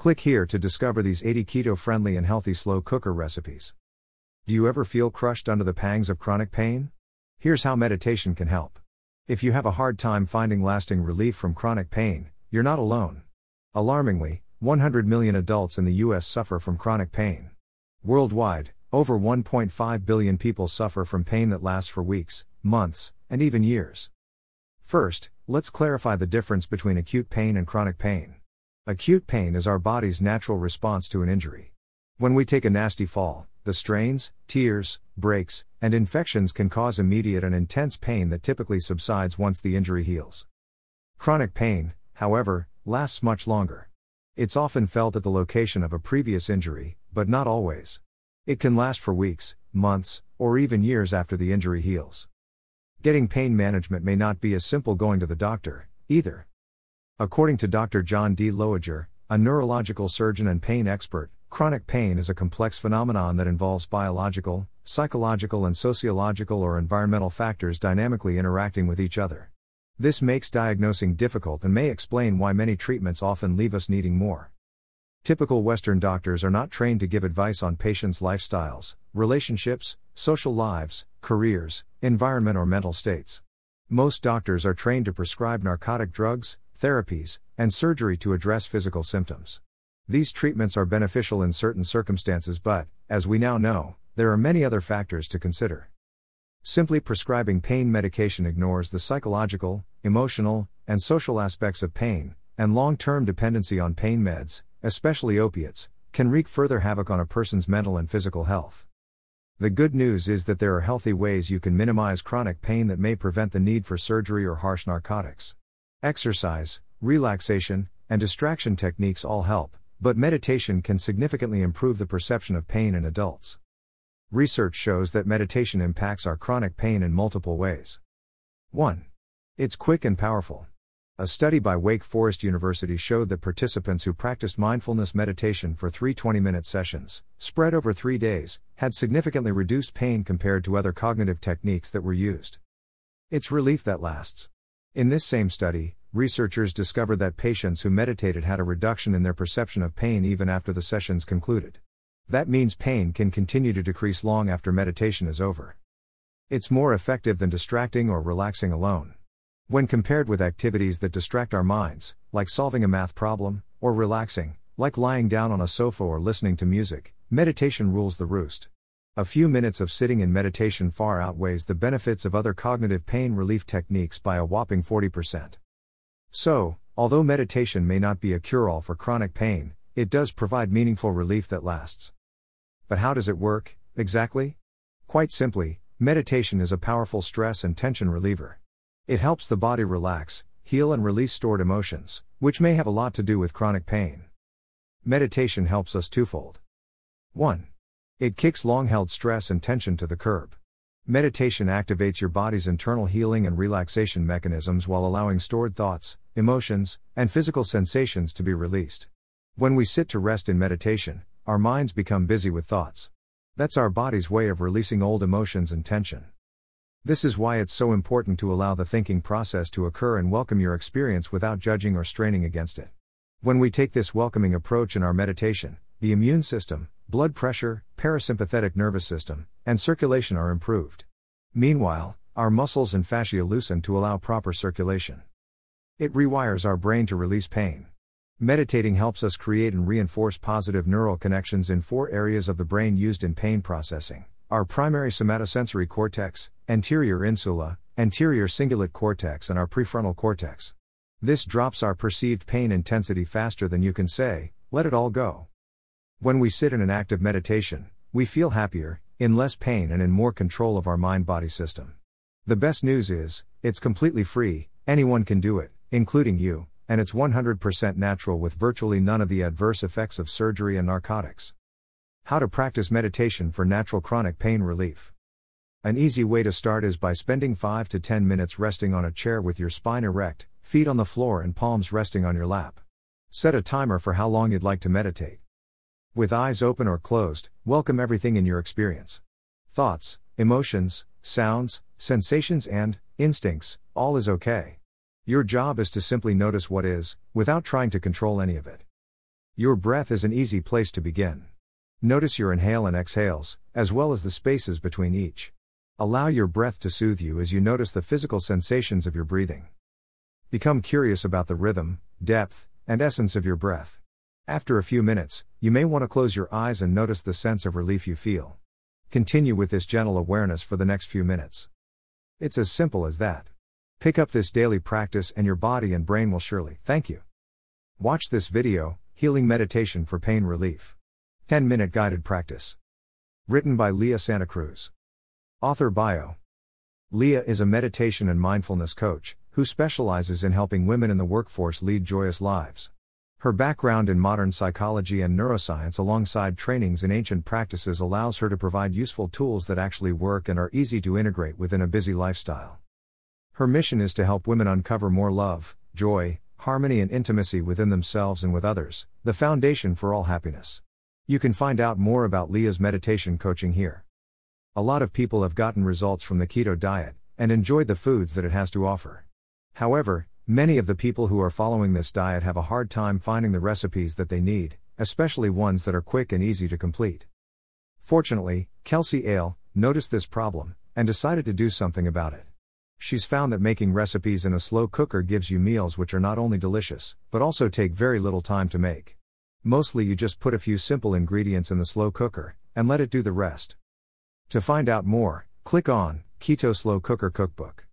Click here to discover these 80 keto friendly and healthy slow cooker recipes. Do you ever feel crushed under the pangs of chronic pain? Here's how meditation can help. If you have a hard time finding lasting relief from chronic pain, you're not alone. Alarmingly, 100 million adults in the US suffer from chronic pain. Worldwide, over 1.5 billion people suffer from pain that lasts for weeks, months, and even years. First, let's clarify the difference between acute pain and chronic pain. Acute pain is our body's natural response to an injury. When we take a nasty fall, the strains, tears, breaks, and infections can cause immediate and intense pain that typically subsides once the injury heals. Chronic pain, however, lasts much longer. It's often felt at the location of a previous injury, but not always. It can last for weeks, months, or even years after the injury heals. Getting pain management may not be as simple going to the doctor, either. According to Dr. John D. Loeser, a neurological surgeon and pain expert, chronic pain is a complex phenomenon that involves biological, psychological, and sociological or environmental factors dynamically interacting with each other. This makes diagnosing difficult and may explain why many treatments often leave us needing more. Typical Western doctors are not trained to give advice on patients' lifestyles, relationships, social lives, careers, environment, or mental states. Most doctors are trained to prescribe narcotic drugs, therapies, and surgery to address physical symptoms. These treatments are beneficial in certain circumstances, but, as we now know, there are many other factors to consider. Simply prescribing pain medication ignores the psychological, emotional, and social aspects of pain, and long term dependency on pain meds, especially opiates, can wreak further havoc on a person's mental and physical health. The good news is that there are healthy ways you can minimize chronic pain that may prevent the need for surgery or harsh narcotics. Exercise, relaxation, and distraction techniques all help, but meditation can significantly improve the perception of pain in adults. Research shows that meditation impacts our chronic pain in multiple ways. 1. It's quick and powerful. A study by Wake Forest University showed that participants who practiced mindfulness meditation for three 20 minute sessions, spread over three days, had significantly reduced pain compared to other cognitive techniques that were used. It's relief that lasts. In this same study, researchers discovered that patients who meditated had a reduction in their perception of pain even after the sessions concluded. That means pain can continue to decrease long after meditation is over. It's more effective than distracting or relaxing alone. When compared with activities that distract our minds, like solving a math problem, or relaxing, like lying down on a sofa or listening to music, meditation rules the roost. A few minutes of sitting in meditation far outweighs the benefits of other cognitive pain relief techniques by a whopping 40%. So, although meditation may not be a cure all for chronic pain, it does provide meaningful relief that lasts. But how does it work, exactly? Quite simply, meditation is a powerful stress and tension reliever. It helps the body relax, heal, and release stored emotions, which may have a lot to do with chronic pain. Meditation helps us twofold. 1. It kicks long held stress and tension to the curb. Meditation activates your body's internal healing and relaxation mechanisms while allowing stored thoughts, emotions, and physical sensations to be released. When we sit to rest in meditation, our minds become busy with thoughts. That's our body's way of releasing old emotions and tension. This is why it's so important to allow the thinking process to occur and welcome your experience without judging or straining against it. When we take this welcoming approach in our meditation, the immune system, blood pressure, parasympathetic nervous system, and circulation are improved. Meanwhile, our muscles and fascia loosen to allow proper circulation. It rewires our brain to release pain. Meditating helps us create and reinforce positive neural connections in four areas of the brain used in pain processing our primary somatosensory cortex, anterior insula, anterior cingulate cortex, and our prefrontal cortex. This drops our perceived pain intensity faster than you can say, let it all go. When we sit in an active meditation, we feel happier, in less pain, and in more control of our mind body system. The best news is, it's completely free, anyone can do it, including you, and it's 100% natural with virtually none of the adverse effects of surgery and narcotics. How to practice meditation for natural chronic pain relief. An easy way to start is by spending 5 to 10 minutes resting on a chair with your spine erect, feet on the floor, and palms resting on your lap. Set a timer for how long you'd like to meditate. With eyes open or closed, welcome everything in your experience. Thoughts, emotions, sounds, sensations, and instincts, all is okay. Your job is to simply notice what is, without trying to control any of it. Your breath is an easy place to begin. Notice your inhale and exhales, as well as the spaces between each. Allow your breath to soothe you as you notice the physical sensations of your breathing. Become curious about the rhythm, depth, and essence of your breath. After a few minutes, you may want to close your eyes and notice the sense of relief you feel. Continue with this gentle awareness for the next few minutes. It's as simple as that. Pick up this daily practice and your body and brain will surely thank you. Watch this video, Healing Meditation for Pain Relief. 10 Minute Guided Practice. Written by Leah Santa Cruz. Author Bio. Leah is a meditation and mindfulness coach who specializes in helping women in the workforce lead joyous lives. Her background in modern psychology and neuroscience, alongside trainings in ancient practices, allows her to provide useful tools that actually work and are easy to integrate within a busy lifestyle. Her mission is to help women uncover more love, joy, harmony, and intimacy within themselves and with others, the foundation for all happiness. You can find out more about Leah's meditation coaching here. A lot of people have gotten results from the keto diet and enjoyed the foods that it has to offer. However, many of the people who are following this diet have a hard time finding the recipes that they need, especially ones that are quick and easy to complete. Fortunately, Kelsey Ale noticed this problem and decided to do something about it. She's found that making recipes in a slow cooker gives you meals which are not only delicious, but also take very little time to make. Mostly you just put a few simple ingredients in the slow cooker, and let it do the rest. To find out more, click on Keto Slow Cooker Cookbook.